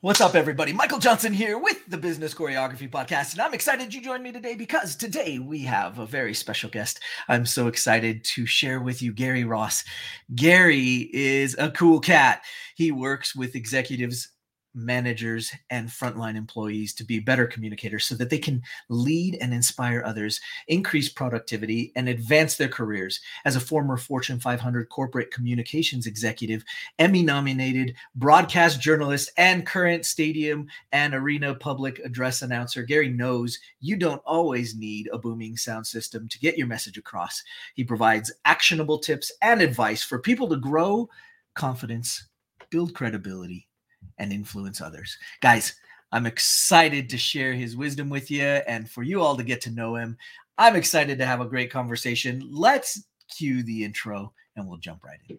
What's up, everybody? Michael Johnson here with the Business Choreography Podcast, and I'm excited you joined me today because today we have a very special guest. I'm so excited to share with you Gary Ross. Gary is a cool cat. He works with executives managers and frontline employees to be better communicators so that they can lead and inspire others, increase productivity, and advance their careers. As a former Fortune 500 corporate communications executive, Emmy nominated broadcast journalist, and current stadium and arena public address announcer, Gary knows you don't always need a booming sound system to get your message across. He provides actionable tips and advice for people to grow confidence, build credibility, and influence others. Guys, I'm excited to share his wisdom with you and for you all to get to know him. I'm excited to have a great conversation. Let's cue the intro and we'll jump right in.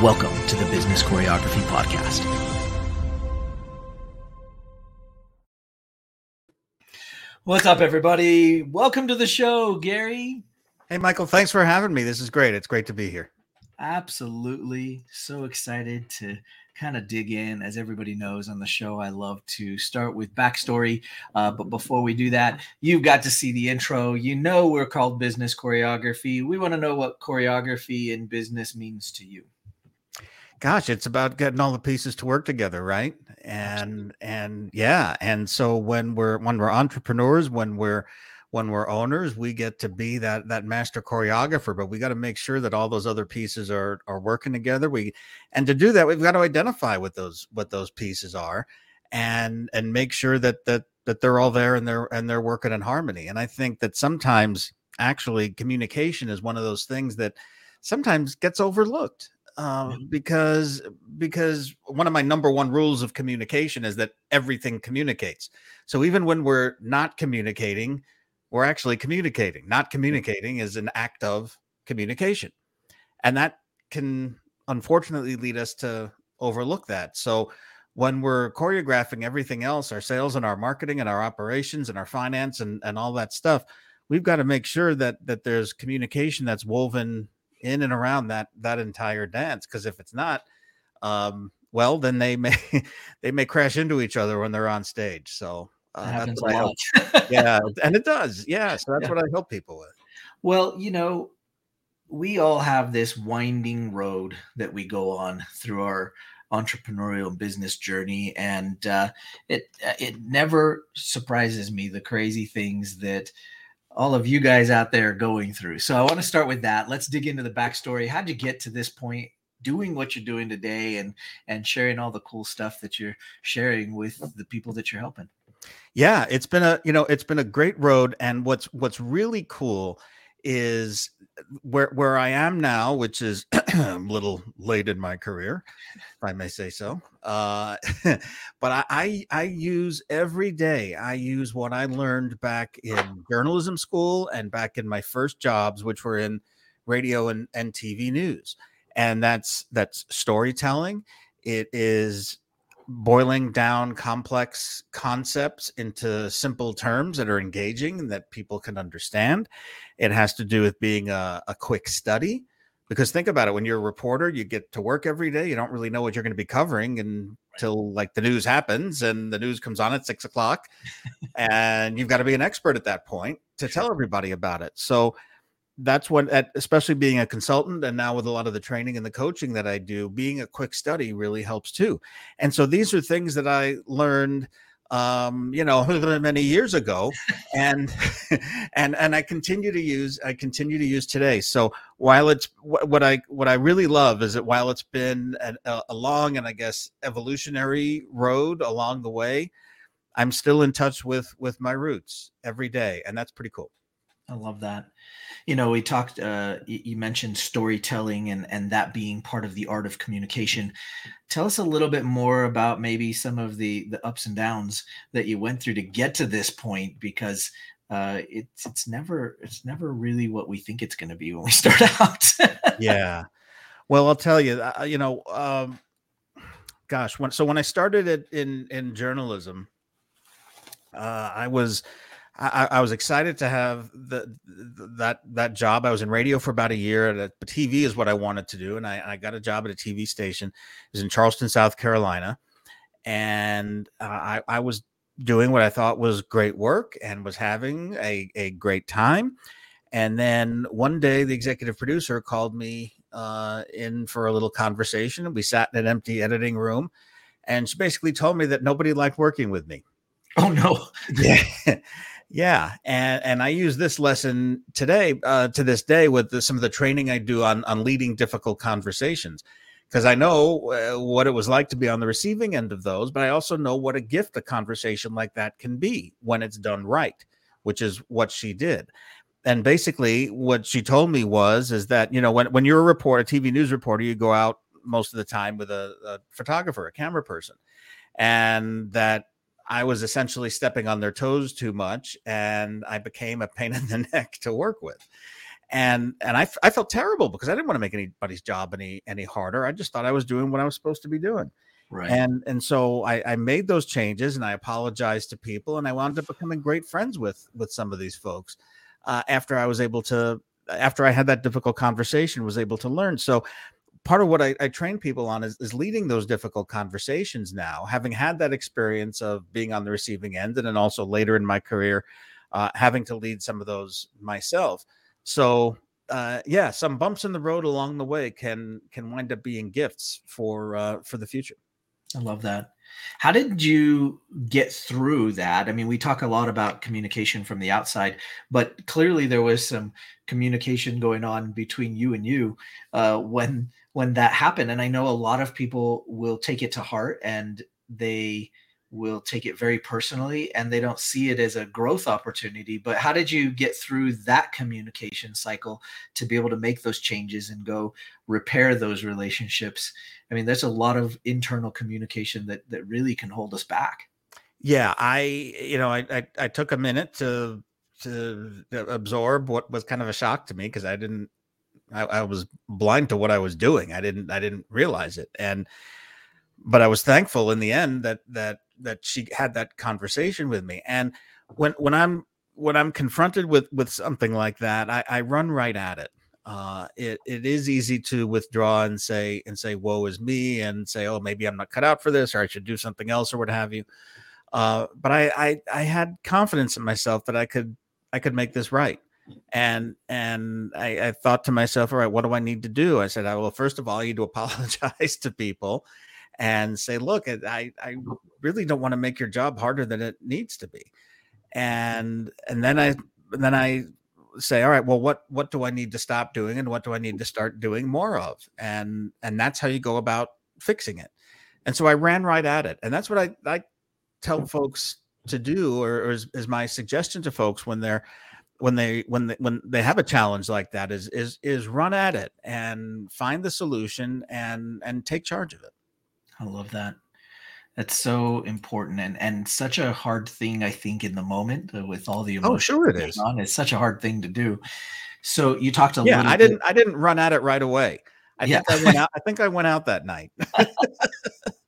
Welcome to the Business Choreography Podcast. What's up, everybody? Welcome to the show, Gary. Hey, Michael, thanks for having me. This is great. It's great to be here. Absolutely. So excited to kind of dig in. As everybody knows on the show, I love to start with backstory. Uh, but before we do that, you've got to see the intro. You know, we're called business choreography. We want to know what choreography in business means to you gosh it's about getting all the pieces to work together right? And and yeah and so when we're when we're entrepreneurs when we're when we're owners we get to be that that master choreographer but we got to make sure that all those other pieces are are working together. We and to do that we've got to identify what those what those pieces are and and make sure that that that they're all there and they're and they're working in harmony. And i think that sometimes actually communication is one of those things that sometimes gets overlooked uh, because because one of my number one rules of communication is that everything communicates. So even when we're not communicating, we're actually communicating. Not communicating is an act of communication, and that can unfortunately lead us to overlook that. So when we're choreographing everything else, our sales and our marketing and our operations and our finance and, and all that stuff, we've got to make sure that that there's communication that's woven in and around that that entire dance because if it's not um well then they may they may crash into each other when they're on stage so uh, happens a lot. yeah and it does yeah so that's yeah. what i help people with well you know we all have this winding road that we go on through our entrepreneurial business journey and uh, it it never surprises me the crazy things that all of you guys out there going through. So I want to start with that. Let's dig into the backstory. How'd you get to this point doing what you're doing today and and sharing all the cool stuff that you're sharing with the people that you're helping? Yeah, it's been a you know, it's been a great road and what's what's really cool is where where I am now, which is a little late in my career, if I may say so. Uh, but I, I, I use every day. I use what I learned back in journalism school and back in my first jobs, which were in radio and, and TV news, and that's that's storytelling. It is boiling down complex concepts into simple terms that are engaging and that people can understand. It has to do with being a, a, quick study. Because think about it when you're a reporter, you get to work every day. You don't really know what you're going to be covering until like the news happens and the news comes on at six o'clock. and you've got to be an expert at that point to tell everybody about it. So that's what especially being a consultant and now with a lot of the training and the coaching that I do being a quick study really helps too. And so these are things that I learned um, you know many years ago and and and I continue to use I continue to use today. So while it's what I what I really love is that while it's been a, a long and I guess evolutionary road along the way I'm still in touch with with my roots every day and that's pretty cool I love that. You know, we talked. Uh, you mentioned storytelling and and that being part of the art of communication. Tell us a little bit more about maybe some of the the ups and downs that you went through to get to this point, because uh, it's it's never it's never really what we think it's going to be when we start out. yeah. Well, I'll tell you. You know, um, gosh, when so when I started it in in journalism, uh, I was I, I, was excited to have the, that that job. I was in radio for about a year. But TV is what I wanted to do, and I, I got a job at a TV station. It was in Charleston, South Carolina, and uh, I, I was doing what I thought was great work and was having a, a great time. And then one day, the executive producer called me uh, in for a little conversation. We sat in an empty editing room, and she basically told me that nobody liked working with me. Oh no! Yeah, yeah, and and I use this lesson today uh, to this day with the, some of the training I do on on leading difficult conversations because I know uh, what it was like to be on the receiving end of those, but I also know what a gift a conversation like that can be when it's done right, which is what she did. And basically, what she told me was is that you know when when you're a reporter, a TV news reporter, you go out most of the time with a, a photographer, a camera person, and that I was essentially stepping on their toes too much, and I became a pain in the neck to work with. And and I, I felt terrible because I didn't want to make anybody's job any any harder. I just thought I was doing what I was supposed to be doing. Right. And and so I, I made those changes and I apologized to people and I wound up becoming great friends with with some of these folks uh, after I was able to after I had that difficult conversation was able to learn. So part of what I, I, train people on is, is leading those difficult conversations now, having had that experience of being on the receiving end, and then also later in my career, uh, having to lead some of those myself. So, uh, yeah, some bumps in the road along the way can can wind up being gifts for uh, for the future. I love that. How did you get through that? I mean, we talk a lot about communication from the outside, but clearly there was some communication going on between you and you uh, when when that happened and i know a lot of people will take it to heart and they will take it very personally and they don't see it as a growth opportunity but how did you get through that communication cycle to be able to make those changes and go repair those relationships? I mean there's a lot of internal communication that that really can hold us back. Yeah i you know i i, I took a minute to to absorb what was kind of a shock to me because i didn't I, I was blind to what I was doing. I didn't I didn't realize it. And but I was thankful in the end that that that she had that conversation with me. And when when I'm when I'm confronted with with something like that, I, I run right at it. Uh, it it is easy to withdraw and say and say woe is me and say oh maybe I'm not cut out for this or I should do something else or what have you. Uh, but I, I I had confidence in myself that I could I could make this right and and I, I, thought to myself all right what do i need to do? I said I well first of all i need to apologize to people and say look i i really don't want to make your job harder than it needs to be. And and then i and then i say all right well what what do i need to stop doing and what do i need to start doing more of? And and that's how you go about fixing it. And so i ran right at it. And that's what i i tell folks to do or, or is, is my suggestion to folks when they're when they when they when they have a challenge like that is is is run at it and find the solution and and take charge of it. I love that. That's so important and and such a hard thing i think in the moment uh, with all the oh sure it is. on it's such a hard thing to do. So you talked a yeah little i didn't bit... i didn't run at it right away. I yeah. think i went out i think i went out that night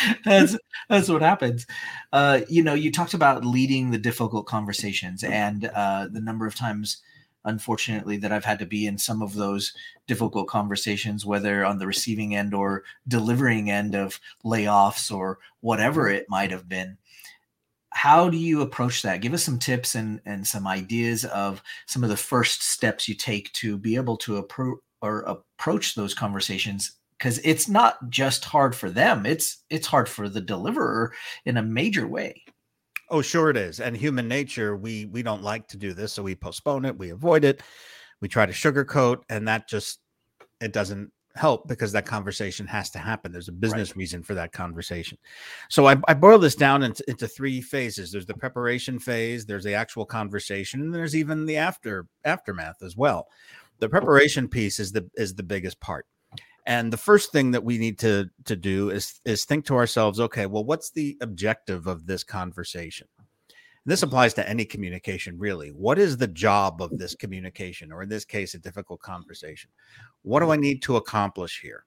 that's that's what happens. Uh, you know, you talked about leading the difficult conversations, and uh, the number of times, unfortunately, that I've had to be in some of those difficult conversations, whether on the receiving end or delivering end of layoffs or whatever it might have been. How do you approach that? Give us some tips and and some ideas of some of the first steps you take to be able to approach or approach those conversations because it's not just hard for them it's it's hard for the deliverer in a major way oh sure it is and human nature we we don't like to do this so we postpone it we avoid it we try to sugarcoat and that just it doesn't help because that conversation has to happen. There's a business right. reason for that conversation. So I, I boil this down into, into three phases. There's the preparation phase, there's the actual conversation, and there's even the after aftermath as well. The preparation piece is the is the biggest part. And the first thing that we need to to do is is think to ourselves, okay, well, what's the objective of this conversation? this applies to any communication, really. What is the job of this communication, or in this case, a difficult conversation? What do I need to accomplish here?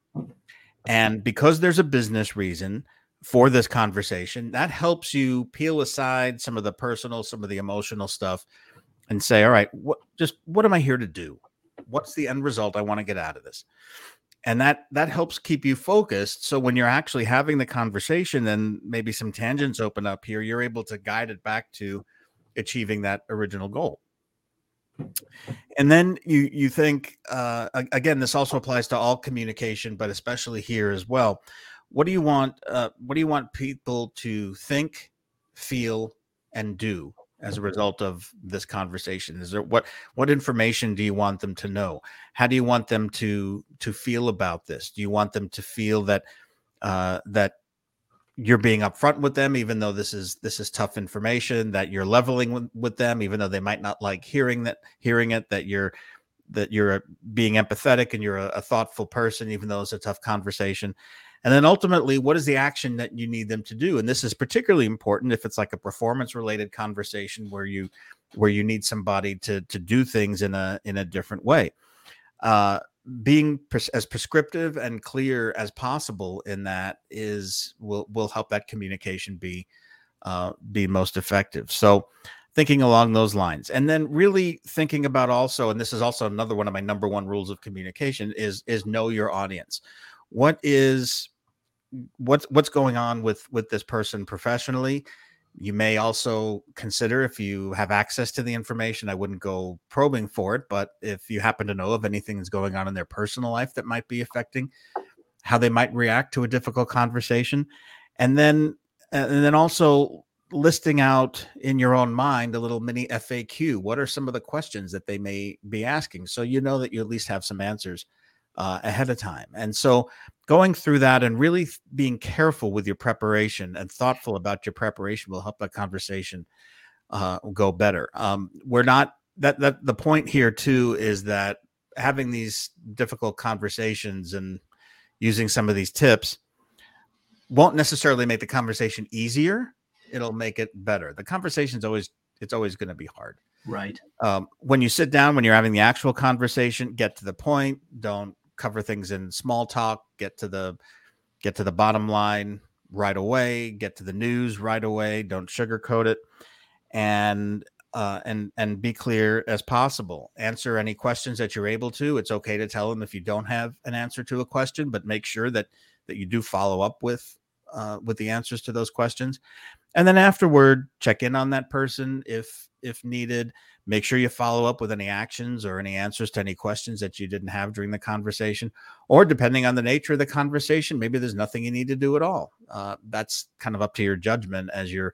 And because there's a business reason for this conversation, that helps you peel aside some of the personal, some of the emotional stuff and say, all right, what just what am I here to do? What's the end result I want to get out of this? And that that helps keep you focused so when you're actually having the conversation and maybe some tangents open up here you're able to guide it back to achieving that original goal. And then you you think uh, again this also applies to all communication but especially here as well. What do you want uh, what do you want people to think feel and do as a result of this conversation? Is there what what information do you want them to know? How do you want them to to feel about this? Do you want them to feel that uh that you're being upfront with them even though this is this is tough information that you're leveling with, with them even though they might not like hearing that hearing it that you're that you're being empathetic and you're a, a thoughtful person even though it's a tough conversation and then ultimately, what is the action that you need them to do? And this is particularly important if it's like a performance related conversation where you where you need somebody to to do things in a in a different way. Uh, being pres- as prescriptive and clear as possible in that is will will help that communication be uh, be most effective. So thinking along those lines. And then really thinking about also and this is also another one of my number one rules of communication is is know your audience. What is what's what's going on with with this person professionally? You may also consider if you have access to the information i wouldn't go probing for it but if you happen to know of anything that's going on in their personal life that might be affecting how they might react to a difficult conversation. And then and then also listing out in your own mind a little mini faq what are some of the questions that they may be asking so you know that you at least have some answers uh, ahead of time. And so going through that and really being careful with your preparation and thoughtful about your preparation will help that conversation uh, go better. Um, we're not that that the point here too is that having these difficult conversations and using some of these tips won't necessarily make the conversation easier. It'll make it better. The conversation's always it's always going to be hard. Right. Um, when you sit down, when you're having the actual conversation, get to the point. Don't cover things in small talk, get to the get to the bottom line right away, get to the news right away, don't sugarcoat it and uh, and and be clear as possible. Answer any questions that you're able to. It's okay to tell them if you don't have an answer to a question, but make sure that that you do follow up with uh, with the answers to those questions. And then afterward, check in on that person if if needed. Make sure you follow up with any actions or any answers to any questions that you didn't have during the conversation. Or depending on the nature of the conversation, maybe there's nothing you need to do at all. Uh, that's kind of up to your judgment as you're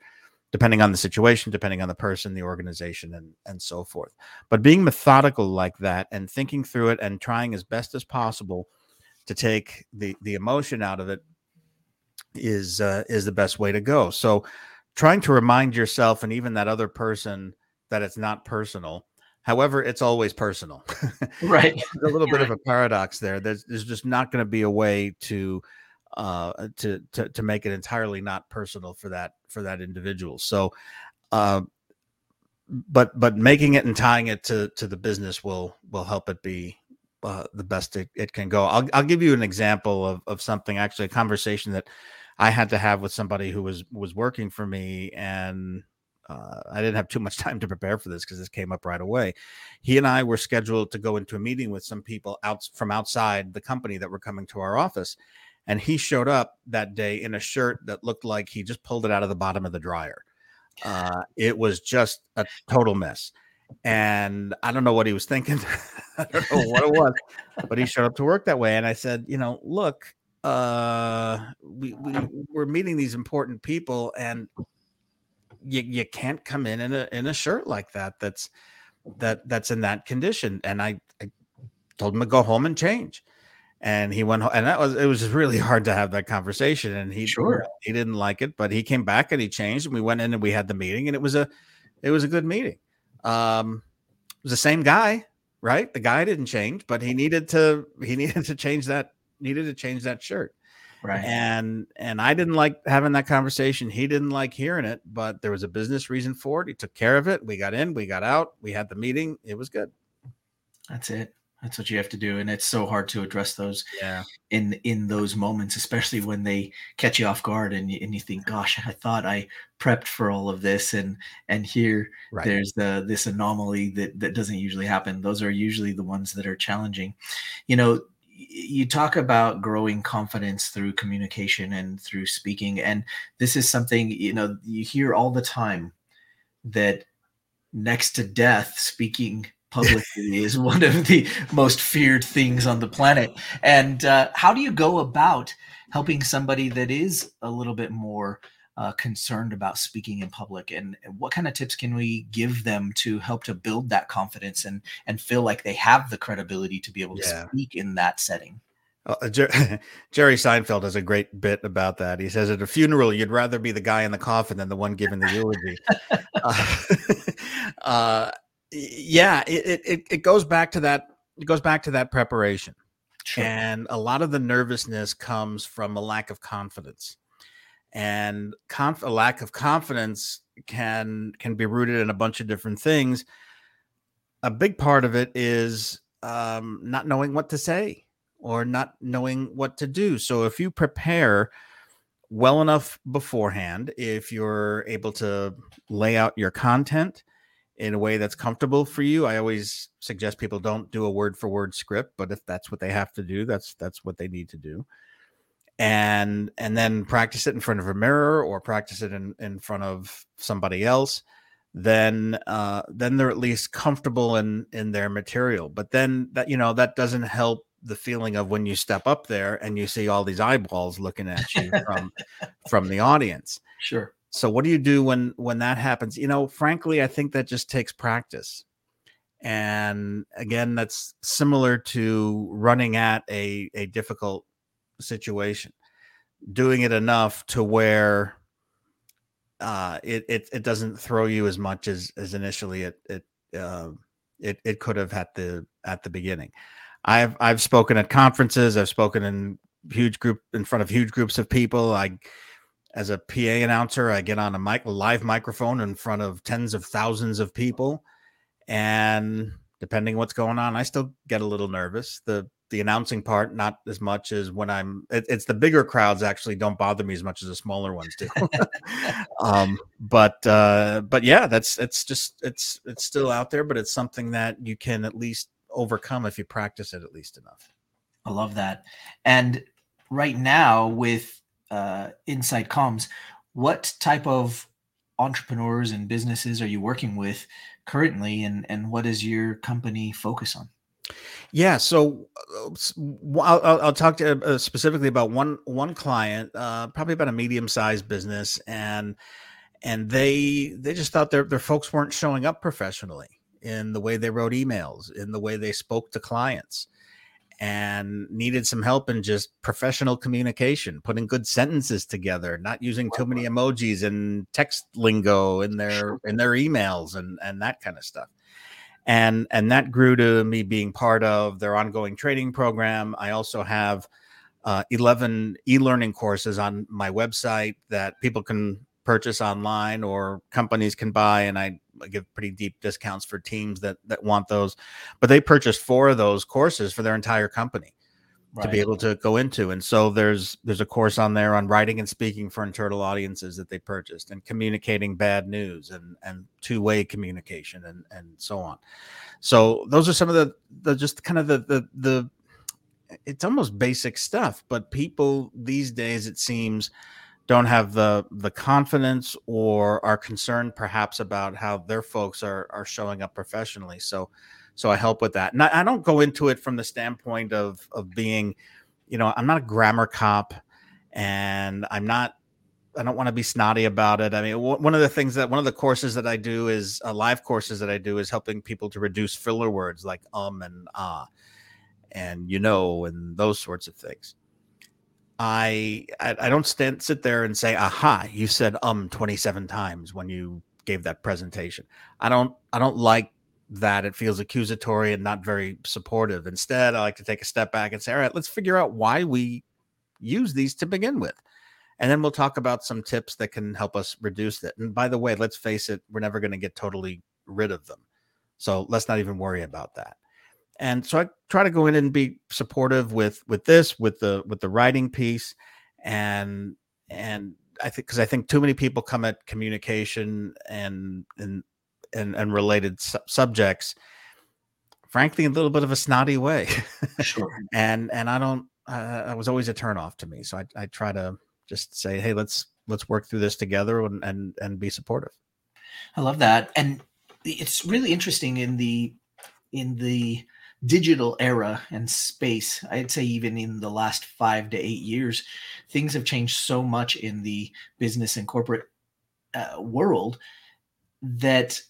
depending on the situation, depending on the person, the organization, and and so forth. But being methodical like that and thinking through it and trying as best as possible to take the the emotion out of it is uh, is the best way to go. So trying to remind yourself and even that other person that it's not personal. However, it's always personal. right. a little bit of a paradox there. There's, there's just not going to be a way to uh to, to to make it entirely not personal for that for that individual. So uh but but making it and tying it to to the business will will help it be uh, the best it, it can go. I'll I'll give you an example of of something actually a conversation that I had to have with somebody who was was working for me and uh, I didn't have too much time to prepare for this because this came up right away. He and I were scheduled to go into a meeting with some people out from outside the company that were coming to our office, and he showed up that day in a shirt that looked like he just pulled it out of the bottom of the dryer. Uh, it was just a total mess, and I don't know what he was thinking. I don't know what it was, but he showed up to work that way, and I said, you know, look, uh, we, we we're meeting these important people, and you, you can't come in in a in a shirt like that that's that that's in that condition. And I, I told him to go home and change. And he went home, and that was it was really hard to have that conversation. And he sure. he didn't like it but he came back and he changed and we went in and we had the meeting and it was a it was a good meeting. Um it was the same guy right? The guy didn't change but he needed to he needed to change that needed to change that shirt right and and i didn't like having that conversation he didn't like hearing it but there was a business reason for it he took care of it we got in we got out we had the meeting it was good that's it that's what you have to do, and it's so hard to address those. Yeah. In in those moments, especially when they catch you off guard, and you, and you think, "Gosh, I thought I prepped for all of this," and and here right. there's the this anomaly that that doesn't usually happen. Those are usually the ones that are challenging. You know, you talk about growing confidence through communication and through speaking, and this is something you know you hear all the time that next to death, speaking publicly is one of the most feared things on the planet. And uh, how do you go about helping somebody that is a little bit more uh, concerned about speaking in public? And, and what kind of tips can we give them to help to build that confidence and and feel like they have the credibility to be able to yeah. speak in that setting? Uh, Jer- Jerry Seinfeld has a great bit about that. He says at a funeral, you'd rather be the guy in the coffin than the one giving the eulogy. uh, uh yeah, it, it it goes back to that. It goes back to that preparation, sure. and a lot of the nervousness comes from a lack of confidence, and conf- a lack of confidence can can be rooted in a bunch of different things. A big part of it is um, not knowing what to say or not knowing what to do. So if you prepare well enough beforehand, if you're able to lay out your content in a way that's comfortable for you. I always suggest people don't do a word for word script, but if that's what they have to do, that's that's what they need to do. And and then practice it in front of a mirror or practice it in, in front of somebody else, then uh then they're at least comfortable in in their material. But then that you know that doesn't help the feeling of when you step up there and you see all these eyeballs looking at you from from the audience. Sure. So what do you do when when that happens? You know, frankly, I think that just takes practice. And again, that's similar to running at a a difficult situation. Doing it enough to where uh, it, it it doesn't throw you as much as as initially it it uh, it it could have at the at the beginning. I've I've spoken at conferences. I've spoken in huge group in front of huge groups of people. I as a PA announcer, I get on a mic, live microphone in front of tens of thousands of people, and depending what's going on, I still get a little nervous. the The announcing part, not as much as when I'm. It, it's the bigger crowds actually don't bother me as much as the smaller ones do. um, but uh, but yeah, that's it's just it's it's still out there, but it's something that you can at least overcome if you practice it at least enough. I love that, and right now with uh, Inside Comms, what type of entrepreneurs and businesses are you working with currently, and and what does your company focus on? Yeah, so uh, I'll, I'll talk to uh, specifically about one one client, uh, probably about a medium sized business, and and they they just thought their their folks weren't showing up professionally in the way they wrote emails, in the way they spoke to clients, and needed some help in just professional communication, putting good sentences together, not using too many emojis and text lingo in their in their emails and and that kind of stuff. And and that grew to me being part of their ongoing training program. I also have uh, 11 e-learning courses on my website that people can purchase online or companies can buy and I give pretty deep discounts for teams that that want those. But they purchased four of those courses for their entire company right. to be able to go into. And so there's there's a course on there on writing and speaking for internal audiences that they purchased and communicating bad news and and two-way communication and and so on. So those are some of the the just kind of the the the it's almost basic stuff, but people these days it seems don't have the the confidence or are concerned perhaps about how their folks are are showing up professionally so so i help with that. And I, I, don't go into it from the standpoint of of being you know i'm not a grammar cop and i'm not i don't want to be snotty about it. I mean one of the things that one of the courses that i do is uh, live courses that i do is helping people to reduce filler words like um and ah and you know and those sorts of things. I, I I don't stand sit there and say, "Aha, you said um 27 times when you gave that presentation." I don't I don't like that. It feels accusatory and not very supportive. Instead, I like to take a step back and say, "All right, let's figure out why we use these to begin with." And then we'll talk about some tips that can help us reduce that. And by the way, let's face it, we're never going to get totally rid of them. So let's not even worry about that and so I try to go in and be supportive with with this with the with the writing piece and and I think because I think too many people come at communication and and and, and related su- subjects frankly a little bit of a snotty way. Sure. And and I don't uh, I was always a turnoff to me. So I, I try to just say hey let's let's work through this together and and and be supportive. I love that. And it's really interesting in the in the digital era and space, I'd say even in the last five to eight years, things have changed so much in the business and corporate uh, world that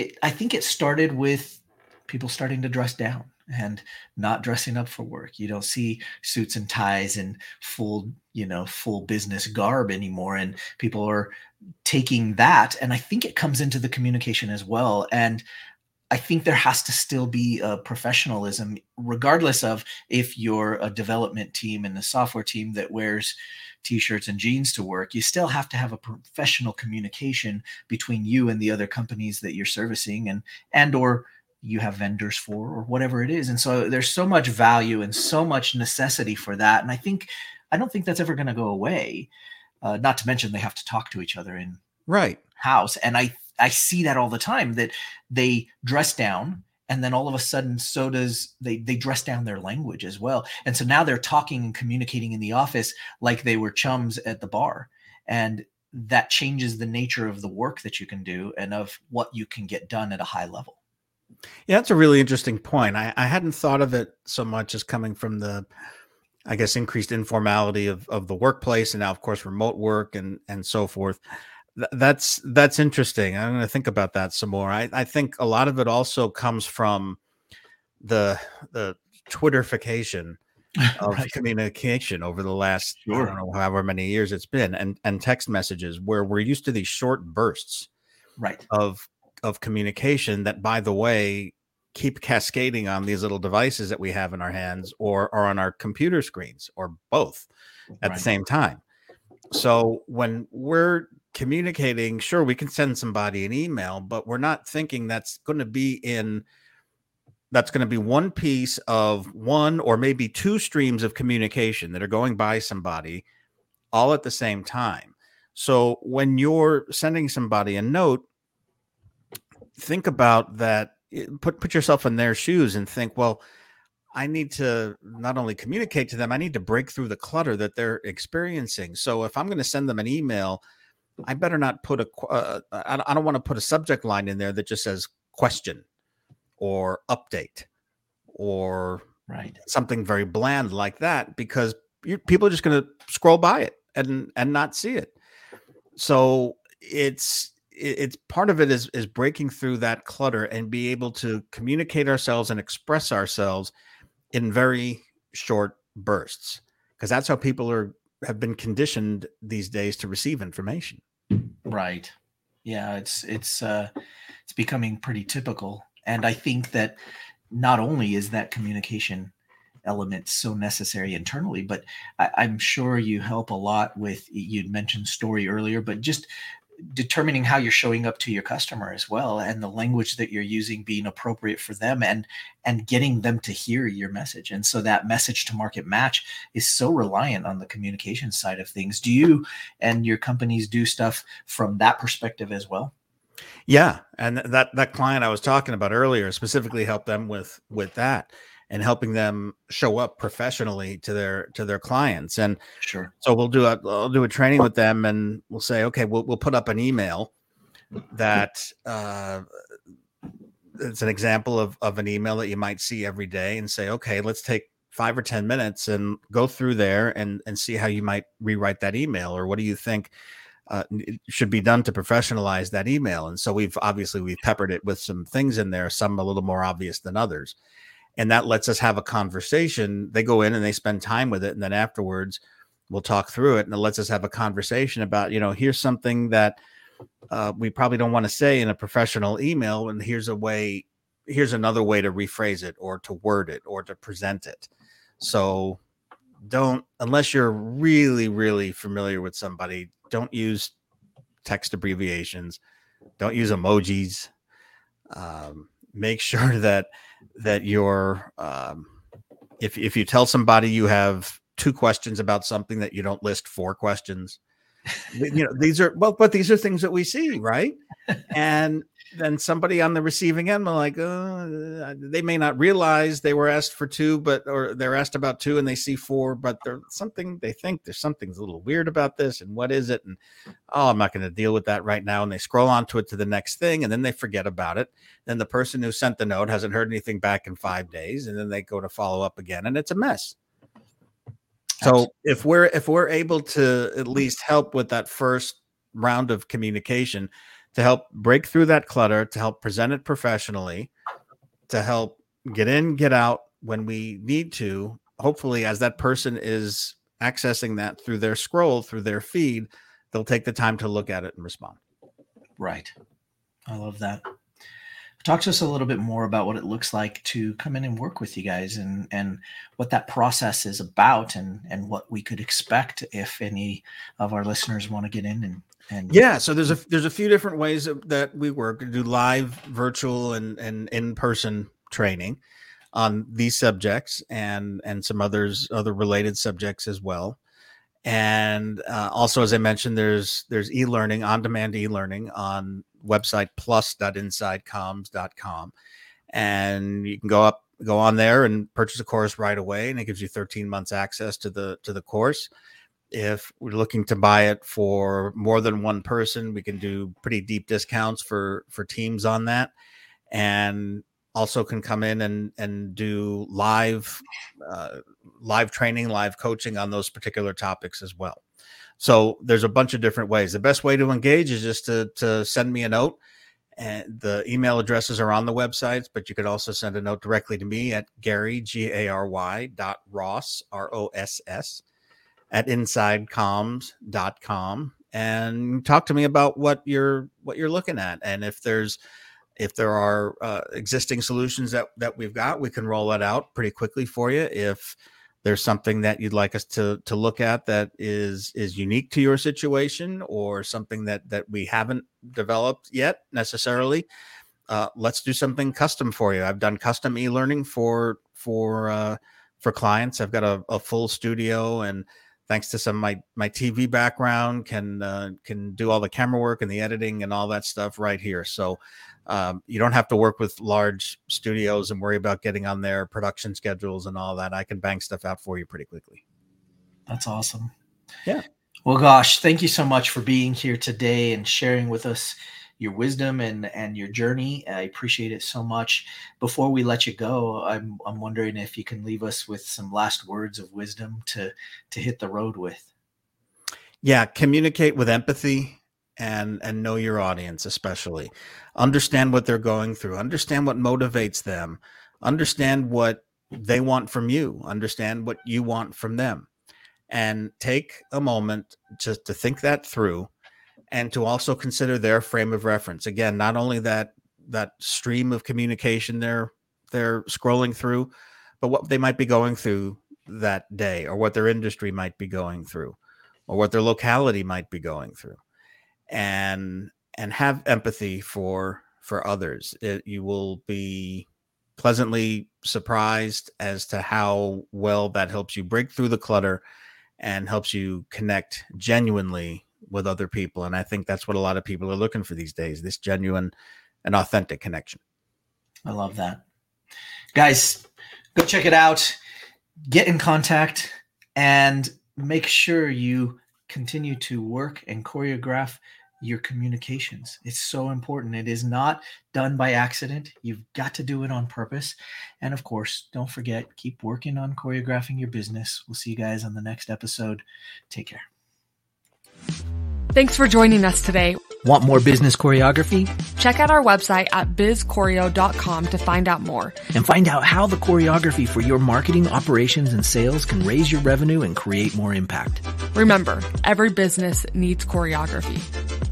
it, I think it started with people starting to dress down and not dressing up for work. You don't see suits and ties and full, you know, full business garb anymore. And people are taking that. And I think it comes into the communication as well. And I think there has to still be a professionalism, regardless of if you're a development team and a software team that wears t-shirts and jeans to work. You still have to have a professional communication between you and the other companies that you're servicing, and and or you have vendors for, or whatever it is. And so there's so much value and so much necessity for that. And I think I don't think that's ever going to go away. Uh, not to mention they have to talk to each other in right house, and I I see that all the time that they dress down and then all of a sudden so does they they dress down their language as well. And so now they're talking and communicating in the office like they were chums at the bar. And that changes the nature of the work that you can do and of what you can get done at a high level. Yeah that's a really interesting point. I, I hadn't thought of it so much as coming from the i guess increased informality of, of the workplace and now of course remote work and and so forth that's that's interesting. I'm going to think about that some more. I, I think a lot of it also comes from the the Twitterification of right. communication over the last sure. I don't know however many years it's been, and and text messages where we're used to these short bursts, right, of of communication that, by the way, keep cascading on these little devices that we have in our hands or or on our computer screens or both at right. the same time. So when we're communicating, sure, we can send somebody an email, but we're not thinking that's going to be in that's going to be one piece of one or maybe two streams of communication that are going by somebody all at the same time. So when you're sending somebody a note, think about that eh, put put yourself in their shoes and think, well, I need to not only communicate to them, I need to break through the clutter that they're experiencing. So if I'm going to send them an email I better not put a. Uh, I don't want to put a subject line in there that just says question or update or right something very bland like that because people are just going to scroll by it and and not see it. So it's it's part of it is is breaking through that clutter and be able to communicate ourselves and express ourselves in very short bursts because that's how people are have been conditioned these days to receive information. Right. Yeah, it's it's uh it's becoming pretty typical. And I think that not only is that communication element so necessary internally, but I, I'm sure you help a lot with you'd mentioned story earlier, but just determining how you're showing up to your customer as well and the language that you're using being appropriate for them and and getting them to hear your message. And so that message to market match is so reliant on the communication side of things. Do you and your companies do stuff from that perspective as well? Yeah and that that client i was talking about earlier specifically helped them with with that and helping them show up professionally to their to their clients. And sure. So we'll do a I'll do a training with them, and we'll say, okay, we'll we'll put up an email that uh, it's an example of of an email that you might see every day, and say, okay, let's take five or ten minutes and go through there and and see how you might rewrite that email, or what do you think. Uh, should be done to professionalize that email and so we've obviously we've peppered it with some things in there some a little more obvious than others and that lets us have a conversation. They go in and they spend time with it, and then afterwards we'll talk through it, and it lets us have a conversation about, you know, here's something that uh, we probably don't want to say in a professional email, and here's a way, here's another way to rephrase it or to word it or to present it. So don't unless you're really really familiar with somebody don't use text abbreviations don't use emojis um, make sure that that you're um, if if you tell somebody you have two questions about something that you don't list four questions you know these are well but these are things that we see right. and then somebody on the receiving end like uh, they may not realize they were asked for two but or they're asked about two and they see four but there's something they think there's something's a little weird about this and what is it? And oh i'm not going to deal with that right now. And they scroll onto it to the next thing and then they forget about it. Then the person who sent the note hasn't heard anything back in five days and then they go to follow up again and it's a mess so if we're if we're able to at mm. least help with that first round of communication to help break through that clutter, to help present it professionally, to help get in, get out when we need to. Hopefully, as that person is accessing that through their scroll, through their feed, they'll take the time to look at it and respond. Right. I love that. Talk to us a little bit more about what it looks like to come in and work with you guys and and what that process is about and and what we could expect if any of our listeners want to get in and and yeah so there's a there's a few different ways that we work. We do live virtual and and in-person training on these subjects and and some others other related subjects as well and uh, also as i mentioned there's there's e-learning on demand e-learning on website plus.insidecomms.com and you can go up go on there and purchase a course right away and it gives you 13 months access to the to the course. If we're looking to buy it for more than one person we can do pretty deep discounts for for teams on that. And also can come in and and do live uh, live training live coaching on those particular topics as well so there's a bunch of different ways. The best way to engage is just to, to send me a note. And the email addresses are on the websites, but you could also send a note directly to me at Gary, G A R Y dot Ross, R O S S, at insidecomms.com and talk to me about what you're what you're looking at. And if there's if there are uh, existing solutions that that we've got, we can roll that out pretty quickly for you. If there's something that you'd like us to to look at that is is unique to your situation or something that that we haven't developed yet necessarily uh, let's do something custom for you i've done custom e-learning for for uh, for clients i've got a, a full studio and thanks to some my my tv background can uh, can do all the camera work and the editing and all that stuff right here so um, you don't have to work with large studios and worry about getting on their production schedules and all that. I can bang stuff out for you pretty quickly. That's awesome. Yeah. Well, gosh, thank you so much for being here today and sharing with us your wisdom and and your journey. I appreciate it so much. Before we let you go, I'm I'm wondering if you can leave us with some last words of wisdom to to hit the road with. Yeah, communicate with empathy and and know your audience especially understand what they're going through understand what motivates them understand what they want from you understand what you want from them and take a moment just to think that through and to also consider their frame of reference. Again not only that that stream of communication they're they're scrolling through but what they might be going through that day or what their industry might be going through or what their locality might be going through. And and have empathy for for others. It, you will be pleasantly surprised as to how well that helps you break through the clutter and helps you connect genuinely with other people and i think that's what a lot of people are looking for these days this genuine and authentic connection i love that guys go check it out get in contact and make sure you continue to work and choreograph your communications. It's so important. It is not done by accident. You've got to do it on purpose. And of course, don't forget, keep working on choreographing your business. We'll see you guys on the next episode. Take care. Thanks for joining us today. Want more business choreography? Check out our website at bizchoreo.com to find out more. And find out how the choreography for your marketing, operations, and sales can raise your revenue and create more impact. Remember, every business needs choreography.